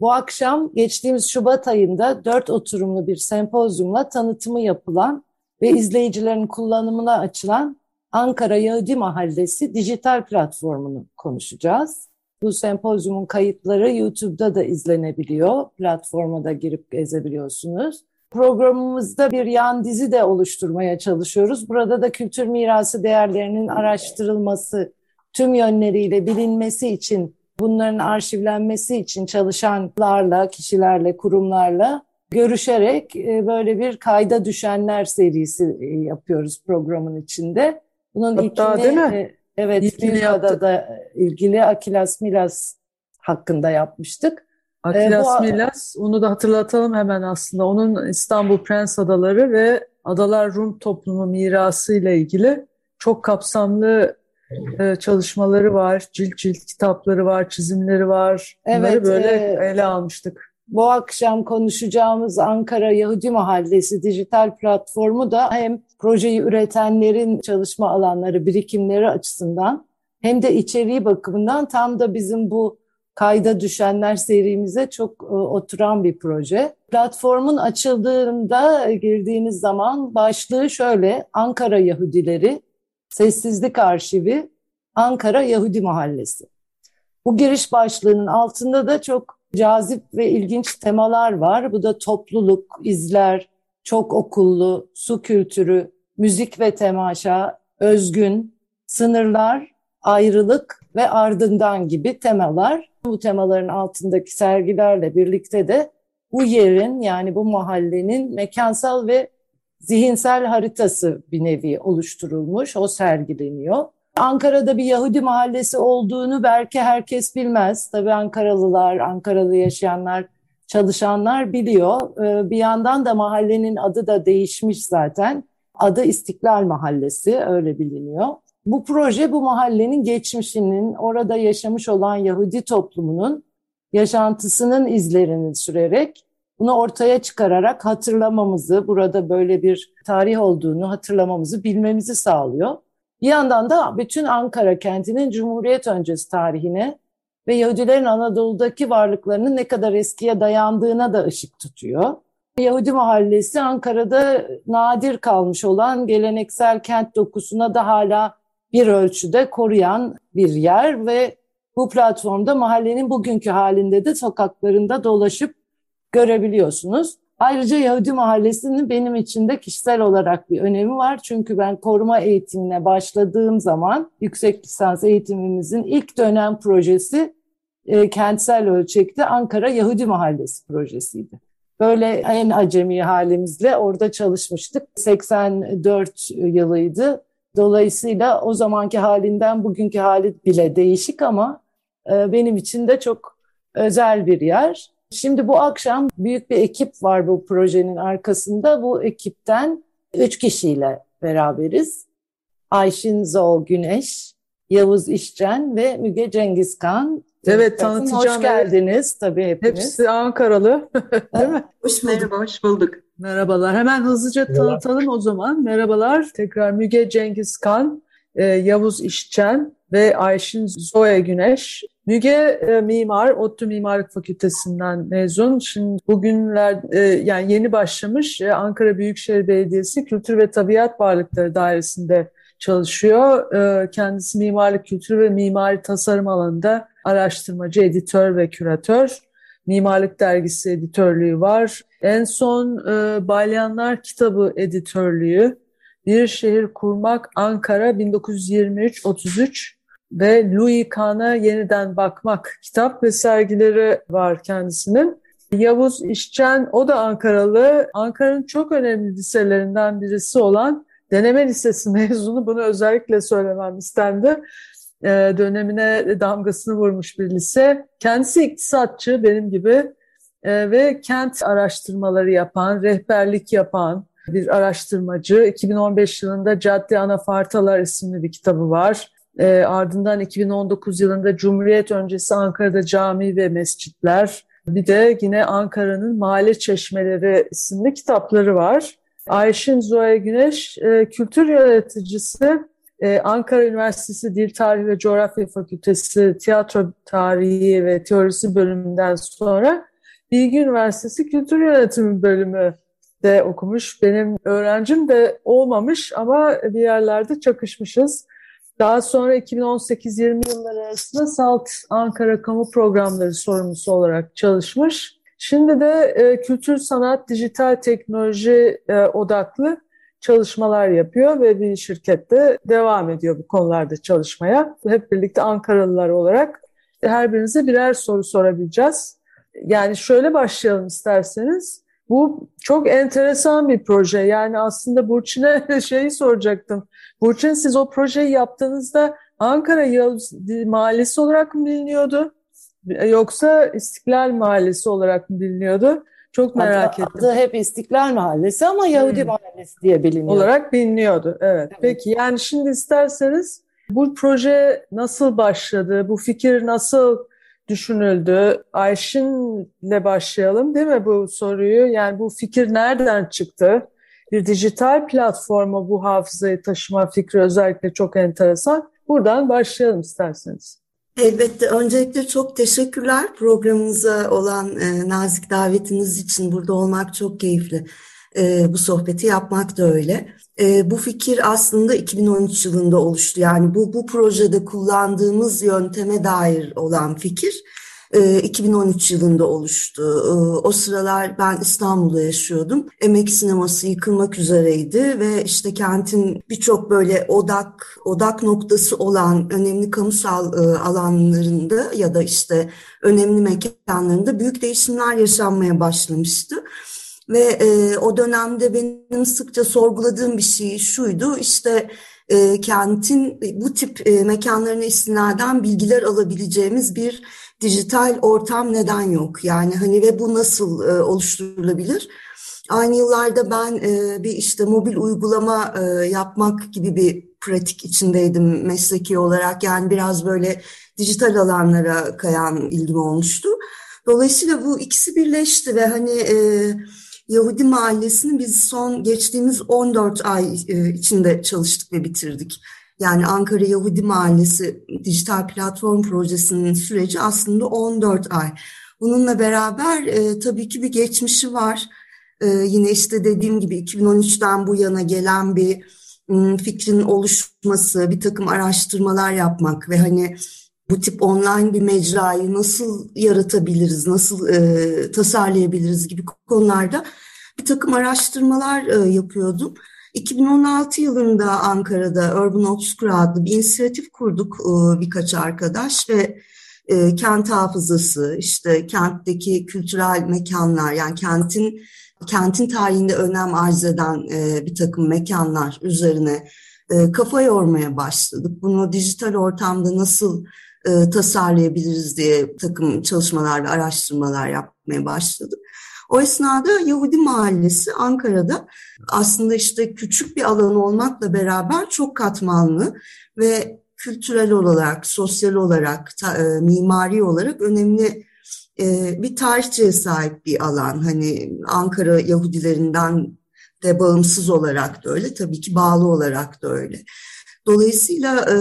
Bu akşam geçtiğimiz Şubat ayında dört oturumlu bir sempozyumla tanıtımı yapılan ve izleyicilerin kullanımına açılan Ankara Yahudi Mahallesi dijital platformunu konuşacağız. Bu sempozyumun kayıtları YouTube'da da izlenebiliyor. Platforma da girip gezebiliyorsunuz. Programımızda bir yan dizi de oluşturmaya çalışıyoruz. Burada da kültür mirası değerlerinin araştırılması, tüm yönleriyle bilinmesi için bunların arşivlenmesi için çalışanlarla, kişilerle, kurumlarla görüşerek e, böyle bir kayda düşenler serisi e, yapıyoruz programın içinde. Bunun Hatta ilkini, değil mi? E, evet, İlkini da ilgili Akilas Milas hakkında yapmıştık. Akilas ee, Milas, onu da hatırlatalım hemen aslında. Onun İstanbul Prens Adaları ve Adalar Rum Toplumu mirası ile ilgili çok kapsamlı e, çalışmaları var, cilt cilt kitapları var, çizimleri var. Bunları evet, böyle e, ele almıştık. Bu akşam konuşacağımız Ankara Yahudi Mahallesi dijital platformu da hem projeyi üretenlerin çalışma alanları, birikimleri açısından hem de içeriği bakımından tam da bizim bu kayda düşenler serimize çok e, oturan bir proje. Platformun açıldığında girdiğiniz zaman başlığı şöyle Ankara Yahudileri Sessizlik Arşivi Ankara Yahudi Mahallesi. Bu giriş başlığının altında da çok cazip ve ilginç temalar var. Bu da topluluk, izler, çok okullu, su kültürü, müzik ve temaşa, özgün, sınırlar, ayrılık ve ardından gibi temalar. Bu temaların altındaki sergilerle birlikte de bu yerin yani bu mahallenin mekansal ve zihinsel haritası bir nevi oluşturulmuş, o sergileniyor. Ankara'da bir Yahudi mahallesi olduğunu belki herkes bilmez. Tabii Ankaralılar, Ankara'da yaşayanlar, çalışanlar biliyor. Ee, bir yandan da mahallenin adı da değişmiş zaten. Adı İstiklal Mahallesi, öyle biliniyor. Bu proje bu mahallenin geçmişinin, orada yaşamış olan Yahudi toplumunun yaşantısının izlerini sürerek bunu ortaya çıkararak hatırlamamızı, burada böyle bir tarih olduğunu hatırlamamızı bilmemizi sağlıyor. Bir yandan da bütün Ankara kentinin Cumhuriyet öncesi tarihine ve Yahudilerin Anadolu'daki varlıklarının ne kadar eskiye dayandığına da ışık tutuyor. Yahudi Mahallesi Ankara'da nadir kalmış olan geleneksel kent dokusuna da hala bir ölçüde koruyan bir yer ve bu platformda mahallenin bugünkü halinde de sokaklarında dolaşıp görebiliyorsunuz. Ayrıca Yahudi Mahallesi'nin benim için de kişisel olarak bir önemi var. Çünkü ben koruma eğitimine başladığım zaman yüksek lisans eğitimimizin ilk dönem projesi e, kentsel ölçekte Ankara Yahudi Mahallesi projesiydi. Böyle en acemi halimizle orada çalışmıştık. 84 yılıydı. Dolayısıyla o zamanki halinden bugünkü hali bile değişik ama e, benim için de çok özel bir yer. Şimdi bu akşam büyük bir ekip var bu projenin arkasında. Bu ekipten üç kişiyle beraberiz. Ayşin Zol Güneş, Yavuz İşcen ve Müge Cengizkan. Evet tanıtacağım. Hoş geldiniz tabii hepiniz. Hepsi Ankaralı değil mi? Hoş Merhaba, hoş bulduk. Merhabalar. Hemen hızlıca Merhaba. tanıtalım o zaman. Merhabalar. Tekrar Müge Cengizkan, e, Yavuz İşçen ve Ayşin Zoya Güneş. Müge e, mimar, ODTÜ Mimarlık Fakültesinden mezun. Şimdi bugünler e, yani yeni başlamış e, Ankara Büyükşehir Belediyesi Kültür ve Tabiat Varlıkları Dairesi'nde çalışıyor. E, kendisi mimarlık kültürü ve mimari tasarım alanında araştırmacı, editör ve küratör. Mimarlık Dergisi editörlüğü var. En son e, Balyanlar kitabı editörlüğü. Bir şehir kurmak Ankara 1923-33 ve Louis Kahn'a yeniden bakmak kitap ve sergileri var kendisinin. Yavuz İşçen, o da Ankaralı. Ankara'nın çok önemli liselerinden birisi olan Deneme Lisesi mezunu. Bunu özellikle söylemem istendi. Ee, dönemine damgasını vurmuş bir lise. Kendisi iktisatçı benim gibi. e, ve kent araştırmaları yapan, rehberlik yapan bir araştırmacı. 2015 yılında Cadde Anafartalar isimli bir kitabı var. E, ardından 2019 yılında Cumhuriyet öncesi Ankara'da cami ve mescitler. Bir de yine Ankara'nın Mahalle Çeşmeleri isimli kitapları var. Ayşin Zoya Güneş e, kültür yöneticisi e, Ankara Üniversitesi Dil Tarihi ve Coğrafya Fakültesi Tiyatro Tarihi ve Teorisi bölümünden sonra Bilgi Üniversitesi Kültür Yönetimi bölümü de okumuş. Benim öğrencim de olmamış ama bir yerlerde çakışmışız. Daha sonra 2018-20 yılları arasında SALT Ankara Kamu Programları sorumlusu olarak çalışmış. Şimdi de e, kültür, sanat, dijital teknoloji e, odaklı çalışmalar yapıyor ve bir şirkette devam ediyor bu konularda çalışmaya. Hep birlikte Ankaralılar olarak her birinize birer soru sorabileceğiz. Yani şöyle başlayalım isterseniz. Bu çok enteresan bir proje. Yani aslında Burçin'e şeyi soracaktım. Burçin siz o projeyi yaptığınızda Ankara Yavuz Mahallesi olarak mı biliniyordu? Yoksa İstiklal Mahallesi olarak mı biliniyordu? Çok merak adı, ettim. Adı hep İstiklal Mahallesi ama Yahudi hmm. Mahallesi diye biliniyor. Olarak biliniyordu, evet. evet. Peki yani şimdi isterseniz bu proje nasıl başladı? Bu fikir nasıl düşünüldü? Ayşin'le başlayalım değil mi bu soruyu? Yani bu fikir nereden çıktı? Bir dijital platforma bu hafızayı taşıma fikri özellikle çok enteresan. Buradan başlayalım isterseniz. Elbette. Öncelikle çok teşekkürler programımıza olan e, nazik davetiniz için. Burada olmak çok keyifli. E, bu sohbeti yapmak da öyle. E, bu fikir aslında 2013 yılında oluştu. Yani bu, bu projede kullandığımız yönteme dair olan fikir 2013 yılında oluştu. O sıralar ben İstanbul'da yaşıyordum. Emek sineması yıkılmak üzereydi ve işte kentin birçok böyle odak odak noktası olan önemli kamusal alanlarında ya da işte önemli mekanlarında büyük değişimler yaşanmaya başlamıştı. Ve e, o dönemde benim sıkça sorguladığım bir şey şuydu işte e, kentin bu tip e, mekanlarına istinaden bilgiler alabileceğimiz bir dijital ortam neden yok? Yani hani ve bu nasıl e, oluşturulabilir? Aynı yıllarda ben e, bir işte mobil uygulama e, yapmak gibi bir pratik içindeydim mesleki olarak. Yani biraz böyle dijital alanlara kayan ilgim olmuştu. Dolayısıyla bu ikisi birleşti ve hani e, Yahudi Mahallesi'ni biz son geçtiğimiz 14 ay e, içinde çalıştık ve bitirdik. Yani Ankara Yahudi Mahallesi dijital platform projesinin süreci aslında 14 ay. Bununla beraber e, tabii ki bir geçmişi var. E, yine işte dediğim gibi 2013'ten bu yana gelen bir m, fikrin oluşması, bir takım araştırmalar yapmak ve hani bu tip online bir mecrayı nasıl yaratabiliriz, nasıl e, tasarlayabiliriz gibi konularda bir takım araştırmalar e, yapıyordum. 2016 yılında Ankara'da Urban Obscure adlı bir inisiyatif kurduk e, birkaç arkadaş ve e, kent hafızası, işte kentteki kültürel mekanlar, yani kentin kentin tarihinde önem arz eden e, bir takım mekanlar üzerine kafa yormaya başladık. Bunu dijital ortamda nasıl tasarlayabiliriz diye takım çalışmalar ve araştırmalar yapmaya başladık. O esnada Yahudi Mahallesi Ankara'da aslında işte küçük bir alan olmakla beraber çok katmanlı ve kültürel olarak, sosyal olarak, ta, e, mimari olarak önemli e, bir tarihçeye sahip bir alan. Hani Ankara Yahudilerinden de bağımsız olarak da öyle, tabii ki bağlı olarak da öyle. Dolayısıyla e,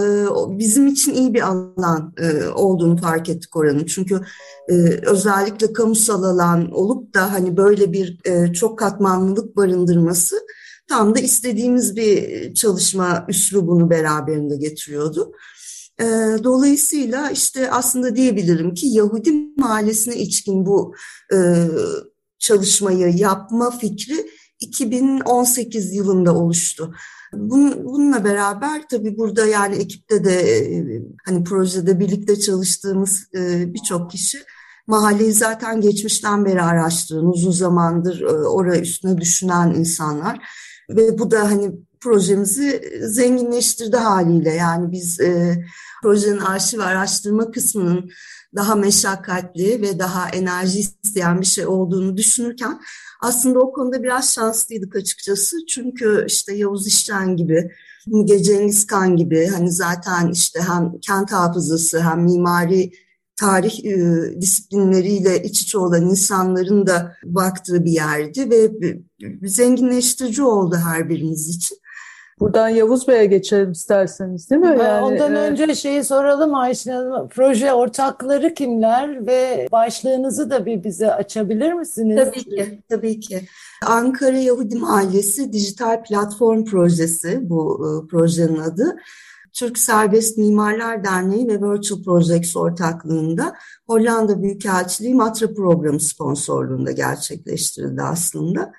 bizim için iyi bir alan e, olduğunu fark ettik oranın. Çünkü e, özellikle kamusal alan olup da hani böyle bir e, çok katmanlılık barındırması tam da istediğimiz bir çalışma üslubunu beraberinde getiriyordu. E, dolayısıyla işte aslında diyebilirim ki Yahudi mahallesine içkin bu e, çalışmayı yapma fikri 2018 yılında oluştu. Bununla beraber tabii burada yani ekipte de hani projede birlikte çalıştığımız birçok kişi mahalleyi zaten geçmişten beri araştıran, uzun zamandır oraya üstüne düşünen insanlar ve bu da hani projemizi zenginleştirdi haliyle. Yani biz projenin arşiv araştırma kısmının daha meşakkatli ve daha enerji isteyen bir şey olduğunu düşünürken aslında o konuda biraz şanslıydık açıkçası. Çünkü işte Yavuz İşcan gibi, Müge Cengiz Kan gibi hani zaten işte hem kent hafızası hem mimari tarih e, disiplinleriyle iç içe olan insanların da baktığı bir yerdi ve zenginleştirici oldu her birimiz için. Buradan Yavuz Bey'e geçelim isterseniz değil mi? Yani, Ondan e... önce şeyi soralım Ayşin Hanım. Proje ortakları kimler ve başlığınızı da bir bize açabilir misiniz? Tabii ki, tabii ki. Ankara Yahudi Mahallesi Dijital Platform Projesi bu e, projenin adı. Türk Serbest Mimarlar Derneği ve Virtual Projects ortaklığında Hollanda Büyükelçiliği Matra Programı sponsorluğunda gerçekleştirildi aslında.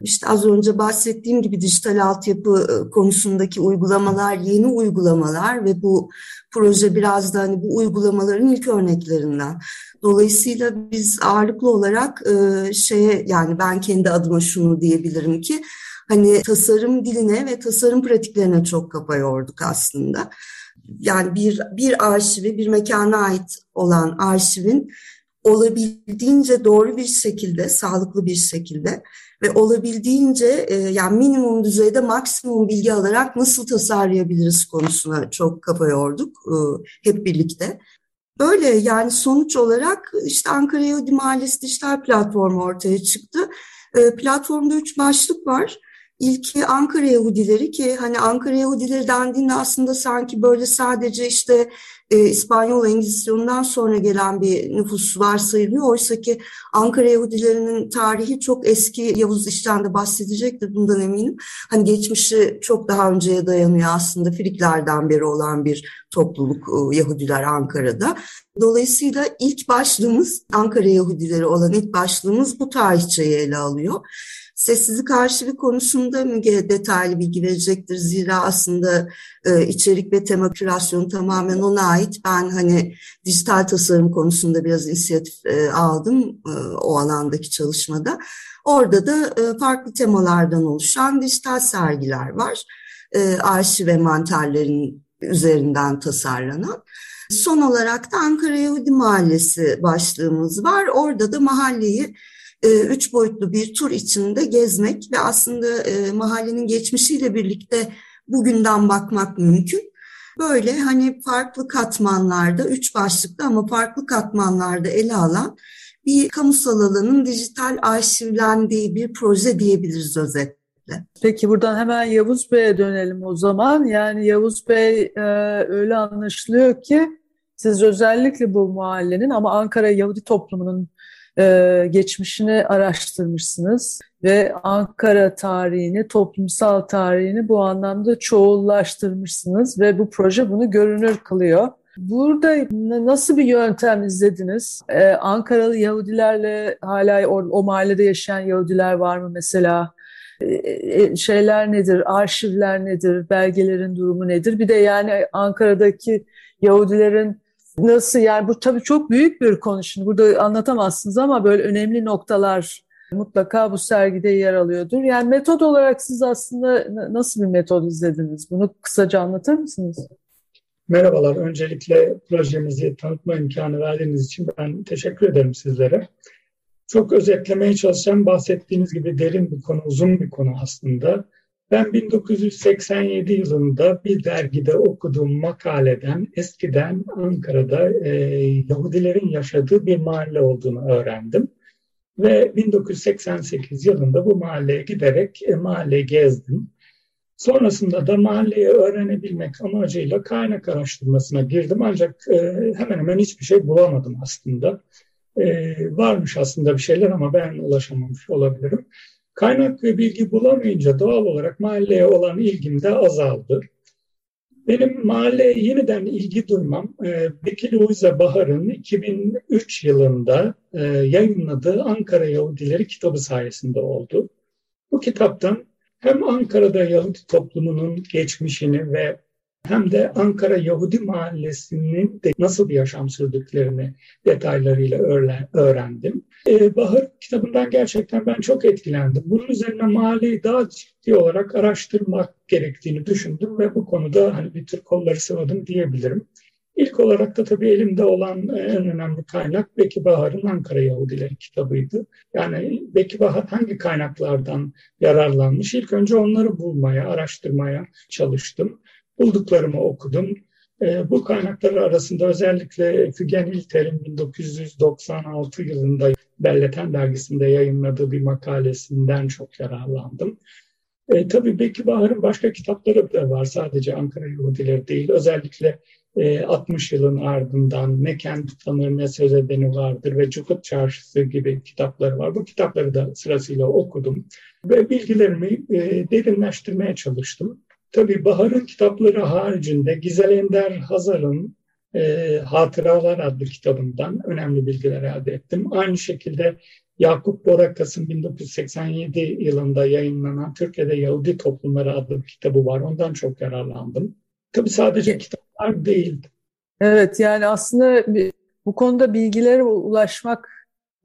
İşte az önce bahsettiğim gibi dijital altyapı e, konusundaki uygulamalar yeni uygulamalar ve bu proje biraz da hani bu uygulamaların ilk örneklerinden. Dolayısıyla biz ağırlıklı olarak e, şeye yani ben kendi adıma şunu diyebilirim ki hani tasarım diline ve tasarım pratiklerine çok kafa yorduk aslında. Yani bir, bir arşivi, bir mekana ait olan arşivin olabildiğince doğru bir şekilde, sağlıklı bir şekilde ve olabildiğince e, yani minimum düzeyde maksimum bilgi alarak nasıl tasarlayabiliriz konusuna çok kafa yorduk e, hep birlikte. Böyle yani sonuç olarak işte Ankara Yahudi Mahallesi Dijital Platformu ortaya çıktı. E, platformda üç başlık var. İlki Ankara Yahudileri ki hani Ankara Yahudileri dendiğinde aslında sanki böyle sadece işte e, İspanyol Engizisyon'dan sonra gelen bir nüfus varsayılıyor. Oysa ki Ankara Yahudilerinin tarihi çok eski Yavuz İşten de bahsedecektir bundan eminim. Hani geçmişi çok daha önceye dayanıyor aslında Friklerden beri olan bir topluluk e, Yahudiler Ankara'da. Dolayısıyla ilk başlığımız Ankara Yahudileri olan ilk başlığımız bu tarihçeyi ele alıyor. Sessizlik arşivi konusunda Müge detaylı bilgi verecektir. Zira aslında e, içerik ve tema kürasyonu tamamen ona ait. Ben hani dijital tasarım konusunda biraz inisiyatif e, aldım e, o alandaki çalışmada. Orada da e, farklı temalardan oluşan dijital sergiler var. E, arşiv ve mantarların üzerinden tasarlanan. Son olarak da Ankara Yahudi Mahallesi başlığımız var. Orada da mahalleyi üç boyutlu bir tur içinde gezmek ve aslında e, mahallenin geçmişiyle birlikte bugünden bakmak mümkün. Böyle hani farklı katmanlarda, üç başlıklı ama farklı katmanlarda ele alan bir kamusal alanın dijital arşivlendiği bir proje diyebiliriz özetle. Peki buradan hemen Yavuz Bey'e dönelim o zaman. Yani Yavuz Bey e, öyle anlaşılıyor ki siz özellikle bu mahallenin ama Ankara Yahudi toplumunun e, geçmişini araştırmışsınız ve Ankara tarihini, toplumsal tarihini bu anlamda çoğullaştırmışsınız ve bu proje bunu görünür kılıyor. Burada nasıl bir yöntem izlediniz? Ee, Ankaralı Yahudilerle hala o, o mahallede yaşayan Yahudiler var mı mesela? Ee, şeyler nedir? Arşivler nedir? Belgelerin durumu nedir? Bir de yani Ankara'daki Yahudilerin nasıl yani bu tabii çok büyük bir konu şimdi burada anlatamazsınız ama böyle önemli noktalar mutlaka bu sergide yer alıyordur. Yani metod olarak siz aslında nasıl bir metod izlediniz? Bunu kısaca anlatır mısınız? Merhabalar. Öncelikle projemizi tanıtma imkanı verdiğiniz için ben teşekkür ederim sizlere. Çok özetlemeye çalışacağım. Bahsettiğiniz gibi derin bir konu, uzun bir konu aslında. Ben 1987 yılında bir dergide okuduğum makaleden eskiden Ankara'da e, Yahudilerin yaşadığı bir mahalle olduğunu öğrendim. Ve 1988 yılında bu mahalleye giderek e, mahalleyi gezdim. Sonrasında da mahalleyi öğrenebilmek amacıyla kaynak araştırmasına girdim ancak e, hemen hemen hiçbir şey bulamadım aslında. E, varmış aslında bir şeyler ama ben ulaşamamış olabilirim. Kaynak ve bilgi bulamayınca doğal olarak mahalleye olan ilgim de azaldı. Benim mahalleye yeniden ilgi duymam e, Bekir Uyza Bahar'ın 2003 yılında e, yayınladığı Ankara Yahudileri kitabı sayesinde oldu. Bu kitaptan hem Ankara'da Yahudi toplumunun geçmişini ve hem de Ankara Yahudi Mahallesi'nin de nasıl bir yaşam sürdüklerini detaylarıyla öğrendim. Ee, Bahar kitabından gerçekten ben çok etkilendim. Bunun üzerine mahalleyi daha ciddi olarak araştırmak gerektiğini düşündüm ve bu konuda hani bir tür kolları sıvadım diyebilirim. İlk olarak da tabii elimde olan en önemli kaynak Beki Bahar'ın Ankara Yahudileri kitabıydı. Yani Beki Bahar hangi kaynaklardan yararlanmış? İlk önce onları bulmaya, araştırmaya çalıştım. Bulduklarımı okudum. E, bu kaynaklar arasında özellikle Fügen İlter'in 1996 yılında Belleten dergisinde yayınladığı bir makalesinden çok yararlandım. E, tabii Beki Bahar'ın başka kitapları da var. Sadece Ankara Yahudileri değil. Özellikle e, 60 yılın ardından Ne Kendi Tanır Ne Söz Edeni Vardır ve Cukut Çarşısı gibi kitapları var. Bu kitapları da sırasıyla okudum ve bilgilerimi e, derinleştirmeye çalıştım. Tabii Bahar'ın kitapları haricinde Gizel Ender Hazar'ın e, Hatıralar adlı kitabından önemli bilgiler elde ettim. Aynı şekilde Yakup Borakas'ın 1987 yılında yayınlanan Türkiye'de Yahudi Toplumları adlı bir kitabı var. Ondan çok yararlandım. Tabii sadece kitaplar değil. Evet yani aslında bu konuda bilgilere ulaşmak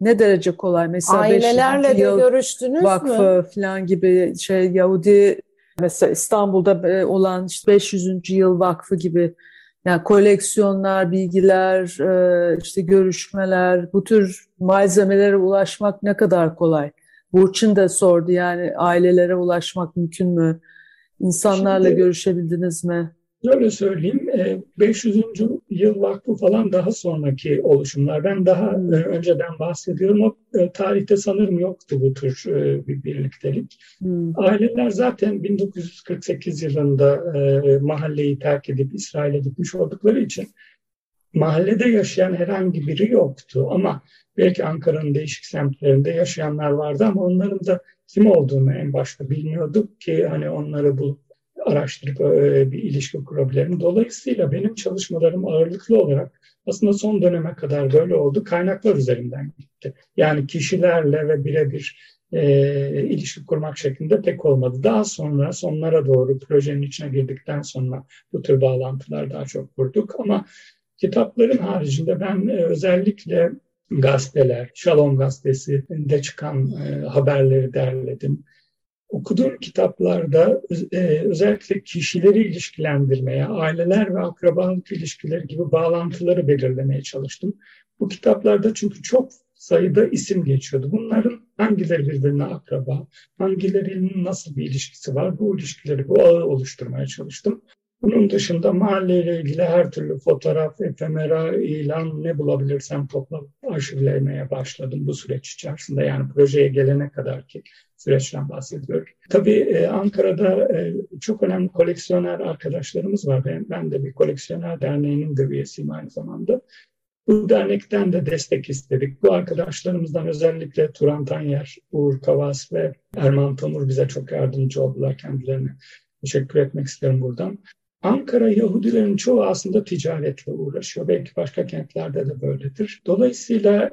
ne derece kolay? Mesela Ailelerle de görüştünüz vakfı mü? Vakfı falan gibi şey Yahudi mesela İstanbul'da e, olan işte 500. yıl vakfı gibi yani koleksiyonlar, bilgiler, e, işte görüşmeler, bu tür malzemelere ulaşmak ne kadar kolay? Burçin de sordu yani ailelere ulaşmak mümkün mü? İnsanlarla Şimdi, görüşebildiniz mi? Şöyle söyleyeyim, 500. E, yıl vakfı falan daha sonraki oluşumlar. Ben daha hmm. E, önceden bahsediyorum. O e, tarihte sanırım yoktu bu tür bir birliktelik. Hmm. Aileler zaten 1948 yılında mahalleyi terk edip İsrail'e gitmiş oldukları için mahallede yaşayan herhangi biri yoktu. Ama belki Ankara'nın değişik semtlerinde yaşayanlar vardı ama onların da kim olduğunu en başta bilmiyorduk ki hani onları bulup araştırıp bir ilişki kurabilirim. Dolayısıyla benim çalışmalarım ağırlıklı olarak aslında son döneme kadar böyle oldu. Kaynaklar üzerinden gitti. Yani kişilerle ve birebir e, ilişki kurmak şeklinde pek olmadı. Daha sonra sonlara doğru projenin içine girdikten sonra bu tür bağlantılar daha çok kurduk. Ama kitapların haricinde ben e, özellikle gazeteler, Shalom gazetesinde çıkan e, haberleri derledim okuduğum kitaplarda e, özellikle kişileri ilişkilendirmeye, aileler ve akrabalık ilişkileri gibi bağlantıları belirlemeye çalıştım. Bu kitaplarda çünkü çok sayıda isim geçiyordu. Bunların hangileri birbirine akraba, hangilerinin nasıl bir ilişkisi var bu ilişkileri, bu ağı oluşturmaya çalıştım. Bunun dışında mahalleyle ilgili her türlü fotoğraf, efemera, ilan ne bulabilirsem toplayıp arşivlemeye başladım bu süreç içerisinde. Yani projeye gelene kadar ki süreçten bahsediyorum. Tabii e, Ankara'da e, çok önemli koleksiyoner arkadaşlarımız var. Ben, ben de bir koleksiyoner derneğinin de üyesiyim aynı zamanda. Bu dernekten de destek istedik. Bu arkadaşlarımızdan özellikle Turan Tanyer, Uğur Kavas ve Erman Tomur bize çok yardımcı oldular. Kendilerine teşekkür etmek isterim buradan. Ankara Yahudilerin çoğu aslında ticaretle uğraşıyor. Belki başka kentlerde de böyledir. Dolayısıyla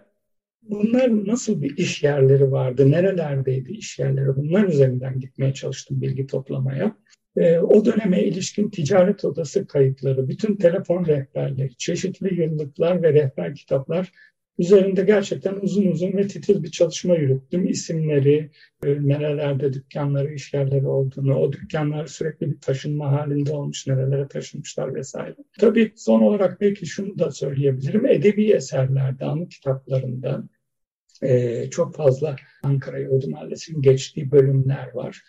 bunlar nasıl bir iş yerleri vardı, nerelerdeydi iş yerleri bunlar üzerinden gitmeye çalıştım bilgi toplamaya. E, o döneme ilişkin ticaret odası kayıtları, bütün telefon rehberleri, çeşitli yıllıklar ve rehber kitaplar Üzerinde gerçekten uzun uzun ve titiz bir çalışma yürüttüm. İsimleri, e, nerelerde dükkanları, iş yerleri olduğunu, o dükkanlar sürekli bir taşınma halinde olmuş, nerelere taşınmışlar vesaire. Tabii son olarak belki şunu da söyleyebilirim. Edebi eserlerde, anı kitaplarında e, çok fazla Ankara Yolcu Mahallesi'nin geçtiği bölümler var.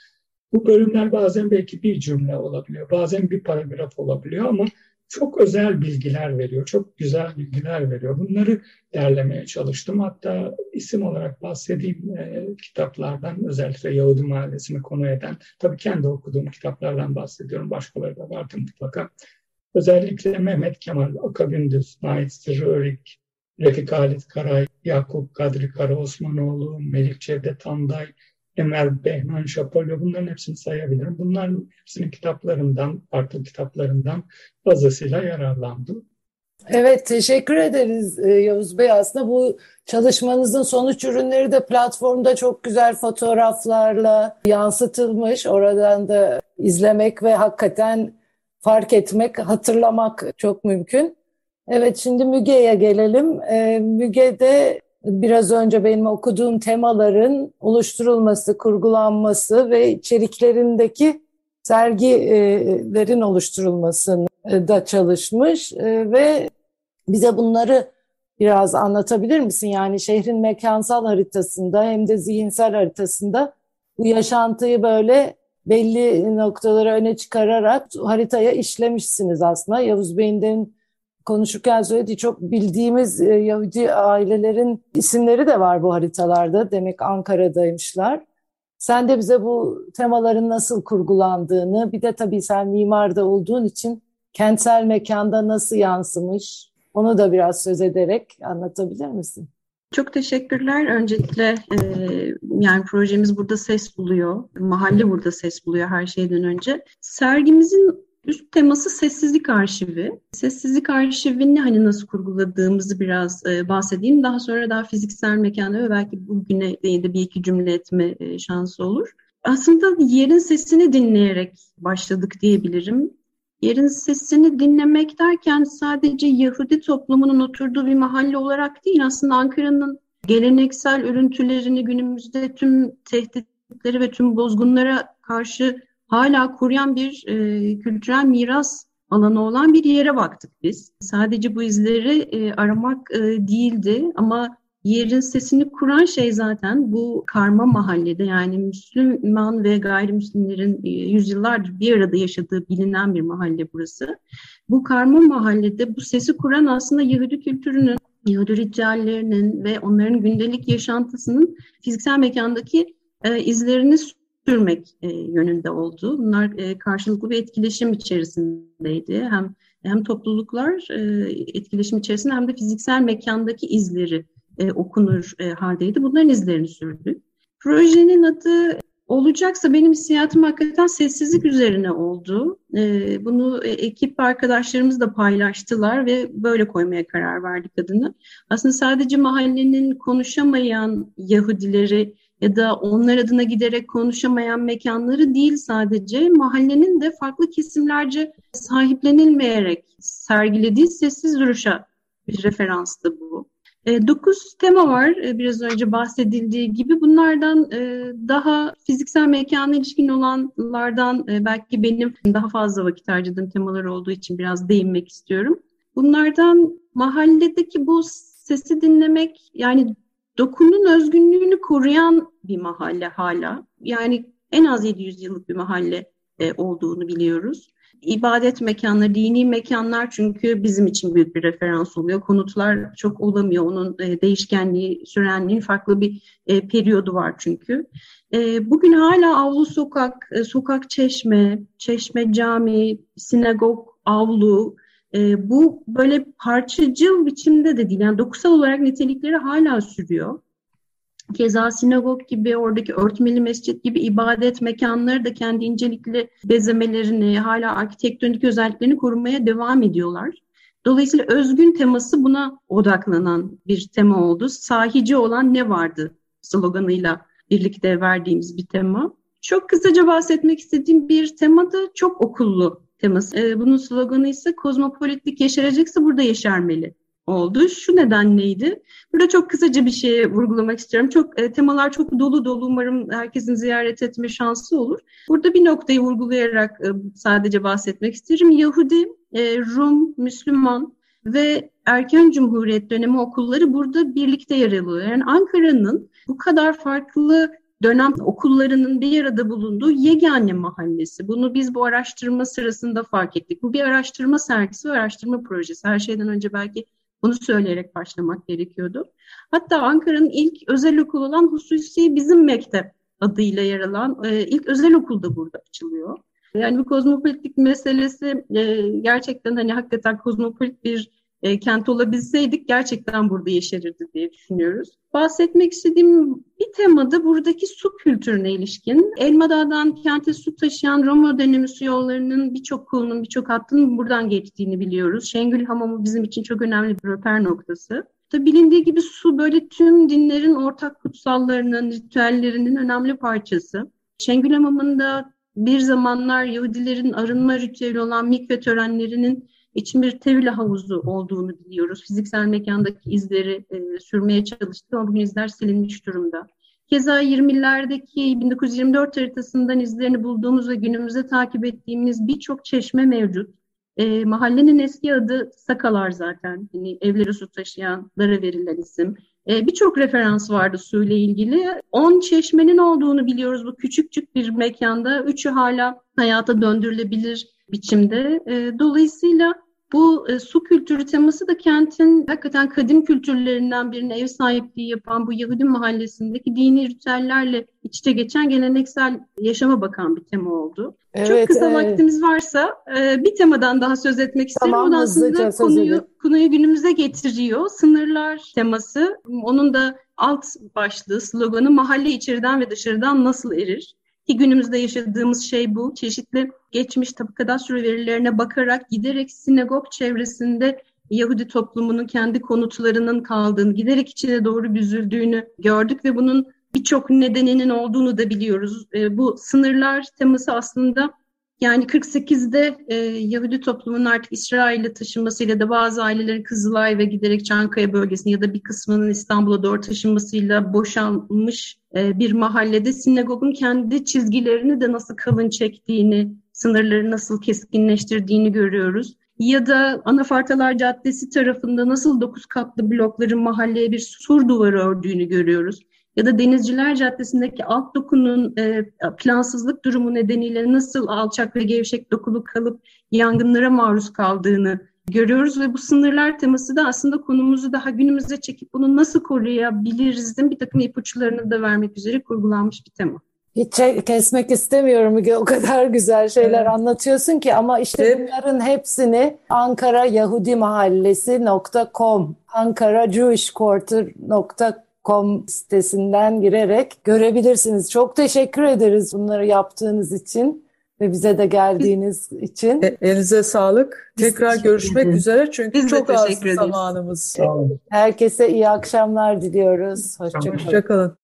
Bu bölümler bazen belki bir cümle olabiliyor, bazen bir paragraf olabiliyor ama çok özel bilgiler veriyor, çok güzel bilgiler veriyor. Bunları derlemeye çalıştım. Hatta isim olarak bahsedeyim e, kitaplardan, özellikle Yahudi Mahallesi'ni konu eden, tabii kendi okuduğum kitaplardan bahsediyorum, başkaları da vardı mutlaka. Özellikle Mehmet Kemal, Akabündüz, Nait Sırrıörik, Refik Halit Karay, Yakup Kadri Kara Osmanoğlu, Melik Cevdet Tanday, Emel Behman Şapolyo bunların hepsini sayabilirim. Bunların hepsinin kitaplarından, farklı kitaplarından fazlasıyla yararlandım. Evet, teşekkür ederiz e, Yavuz Bey. Aslında bu çalışmanızın sonuç ürünleri de platformda çok güzel fotoğraflarla yansıtılmış. Oradan da izlemek ve hakikaten fark etmek, hatırlamak çok mümkün. Evet, şimdi Müge'ye gelelim. E, Müge'de biraz önce benim okuduğum temaların oluşturulması, kurgulanması ve içeriklerindeki sergilerin oluşturulmasını e, da çalışmış e, ve bize bunları biraz anlatabilir misin? Yani şehrin mekansal haritasında hem de zihinsel haritasında bu yaşantıyı böyle belli noktaları öne çıkararak haritaya işlemişsiniz aslında. Yavuz Bey'in konuşurken söylediği çok bildiğimiz e, Yahudi ailelerin isimleri de var bu haritalarda. Demek Ankara'daymışlar. Sen de bize bu temaların nasıl kurgulandığını, bir de tabii sen mimarda olduğun için kentsel mekanda nasıl yansımış, onu da biraz söz ederek anlatabilir misin? Çok teşekkürler. Öncelikle e, yani projemiz burada ses buluyor. Mahalle burada ses buluyor her şeyden önce. Sergimizin üst teması sessizlik arşivi. Sessizlik arşivini hani nasıl kurguladığımızı biraz e, bahsedeyim. Daha sonra daha fiziksel mekanda ve belki bugüne de bir iki cümle etme e, şansı olur. Aslında yerin sesini dinleyerek başladık diyebilirim. Yerin sesini dinlemek derken sadece Yahudi toplumunun oturduğu bir mahalle olarak değil aslında Ankara'nın geleneksel örüntülerini günümüzde tüm tehditleri ve tüm bozgunlara karşı hala koruyan bir e, kültürel miras alanı olan bir yere baktık biz. Sadece bu izleri e, aramak e, değildi ama yerin sesini kuran şey zaten bu karma mahallede yani Müslüman ve gayrimüslimlerin e, yüzyıllardır bir arada yaşadığı bilinen bir mahalle burası. Bu karma mahallede bu sesi kuran aslında Yahudi kültürünün, Yahudi ritüellerinin ve onların gündelik yaşantısının fiziksel mekandaki e, izlerini sürmek e, yönünde oldu. Bunlar e, karşılıklı bir etkileşim içerisindeydi. Hem hem topluluklar e, etkileşim içerisinde hem de fiziksel mekandaki izleri e, okunur e, haldeydi. Bunların izlerini sürdük. Projenin adı olacaksa benim hissiyatım hakikaten sessizlik üzerine oldu. E, bunu e, ekip arkadaşlarımız da paylaştılar ve böyle koymaya karar verdik adını. Aslında sadece mahallenin konuşamayan Yahudileri ya da onlar adına giderek konuşamayan mekanları değil sadece mahallenin de farklı kesimlerce sahiplenilmeyerek sergilediği sessiz duruşa bir referanstı bu. E, dokuz tema var e, biraz önce bahsedildiği gibi. Bunlardan e, daha fiziksel mekana ilişkin olanlardan belki benim daha fazla vakit harcadığım temalar olduğu için biraz değinmek istiyorum. Bunlardan mahalledeki bu sesi dinlemek yani dokunun özgünlüğünü koruyan bir mahalle hala. Yani en az 700 yıllık bir mahalle olduğunu biliyoruz ibadet mekanları, dini mekanlar çünkü bizim için büyük bir referans oluyor. Konutlar çok olamıyor. Onun e, değişkenliği, sürenliğin farklı bir e, periyodu var çünkü. E, bugün hala avlu sokak, e, sokak çeşme, çeşme cami, sinagog, avlu, e, bu böyle parçacıl biçimde de değil. Yani dokusal olarak nitelikleri hala sürüyor. Keza sinagog gibi, oradaki örtmeli mescit gibi ibadet mekanları da kendi incelikli bezemelerini, hala arkitektonik özelliklerini korumaya devam ediyorlar. Dolayısıyla özgün teması buna odaklanan bir tema oldu. Sahici olan ne vardı sloganıyla birlikte verdiğimiz bir tema. Çok kısaca bahsetmek istediğim bir tema da çok okullu teması. Ee, bunun sloganı ise kozmopolitlik yeşerecekse burada yeşermeli oldu. Şu nedenleydi. Burada çok kısaca bir şeye vurgulamak istiyorum. Çok e, temalar çok dolu dolu. Umarım herkesin ziyaret etme şansı olur. Burada bir noktayı vurgulayarak e, sadece bahsetmek isterim. Yahudi, e, Rum, Müslüman ve erken cumhuriyet dönemi okulları burada birlikte yer alıyor. Yani Ankara'nın bu kadar farklı dönem okullarının bir arada bulunduğu yegane mahallesi. Bunu biz bu araştırma sırasında fark ettik. Bu bir araştırma sergisi araştırma projesi. Her şeyden önce belki bunu söyleyerek başlamak gerekiyordu. Hatta Ankara'nın ilk özel okulu olan Hususi Bizim Mektep adıyla yer alan e, ilk özel okul da burada açılıyor. Yani bu kozmopolitlik meselesi e, gerçekten hani hakikaten kozmopolit bir e, kent olabilseydik gerçekten burada yeşerirdi diye düşünüyoruz. Bahsetmek istediğim bir temada buradaki su kültürüne ilişkin. Elmadağ'dan kente su taşıyan Roma dönemi su yollarının birçok kolunun, birçok hattının buradan geçtiğini biliyoruz. Şengül Hamamı bizim için çok önemli bir röper noktası. Tabi bilindiği gibi su böyle tüm dinlerin ortak kutsallarının, ritüellerinin önemli parçası. Şengül Hamamı'nda bir zamanlar Yahudilerin arınma ritüeli olan mikve törenlerinin için bir tevhile havuzu olduğunu biliyoruz. Fiziksel mekandaki izleri e, sürmeye çalıştık ama bugün izler silinmiş durumda. Keza 20'lerdeki 1924 haritasından izlerini bulduğumuz ve günümüzde takip ettiğimiz birçok çeşme mevcut. E, mahallenin eski adı Sakalar zaten. Hani evlere su taşıyanlara verilen isim. E, Birçok referans vardı suyla ilgili. 10 çeşmenin olduğunu biliyoruz bu küçükçük bir mekanda. Üçü hala hayata döndürülebilir biçimde. E, dolayısıyla bu e, su kültürü teması da kentin hakikaten kadim kültürlerinden birine ev sahipliği yapan bu Yahudi mahallesindeki dini ritüellerle iç içe geçen geleneksel yaşama bakan bir tema oldu. Evet, Çok kısa e... vaktimiz varsa e, bir temadan daha söz etmek isterim. Tamam, Ondan aslında konuyu, konuyu günümüze getiriyor. Sınırlar teması. Onun da alt başlığı, sloganı mahalle içeriden ve dışarıdan nasıl erir? Ki günümüzde yaşadığımız şey bu. Çeşitli geçmiş tabi kadastro verilerine bakarak giderek sinagog çevresinde Yahudi toplumunun kendi konutlarının kaldığını, giderek içine doğru büzüldüğünü gördük ve bunun birçok nedeninin olduğunu da biliyoruz. E, bu sınırlar teması aslında yani 48'de e, Yahudi toplumunun artık İsrail'e taşınmasıyla da bazı ailelerin Kızılay ve giderek Çankaya bölgesine ya da bir kısmının İstanbul'a doğru taşınmasıyla boşalmış e, bir mahallede sinagogun kendi çizgilerini de nasıl kalın çektiğini, sınırları nasıl keskinleştirdiğini görüyoruz. Ya da Anafartalar Caddesi tarafında nasıl dokuz katlı blokların mahalleye bir sur duvarı ördüğünü görüyoruz ya da Denizciler Caddesi'ndeki alt dokunun e, plansızlık durumu nedeniyle nasıl alçak ve gevşek dokulu kalıp yangınlara maruz kaldığını görüyoruz ve bu sınırlar teması da aslında konumuzu daha günümüze çekip bunu nasıl koruyabiliriz'in bir takım ipuçlarını da vermek üzere kurgulanmış bir tema. Hiç kesmek istemiyorum Müge. O kadar güzel şeyler evet. anlatıyorsun ki ama işte evet. bunların hepsini Ankara Yahudi Mahallesi.com, Ankara Jewish Quarter.com com sitesinden girerek görebilirsiniz. Çok teşekkür ederiz bunları yaptığınız için ve bize de geldiğiniz için. E, elinize sağlık. Biz Tekrar görüşmek ederiz. üzere çünkü Biz çok az zamanımız. Herkese iyi akşamlar diliyoruz. Hoşçakalın. Hoşçakalın.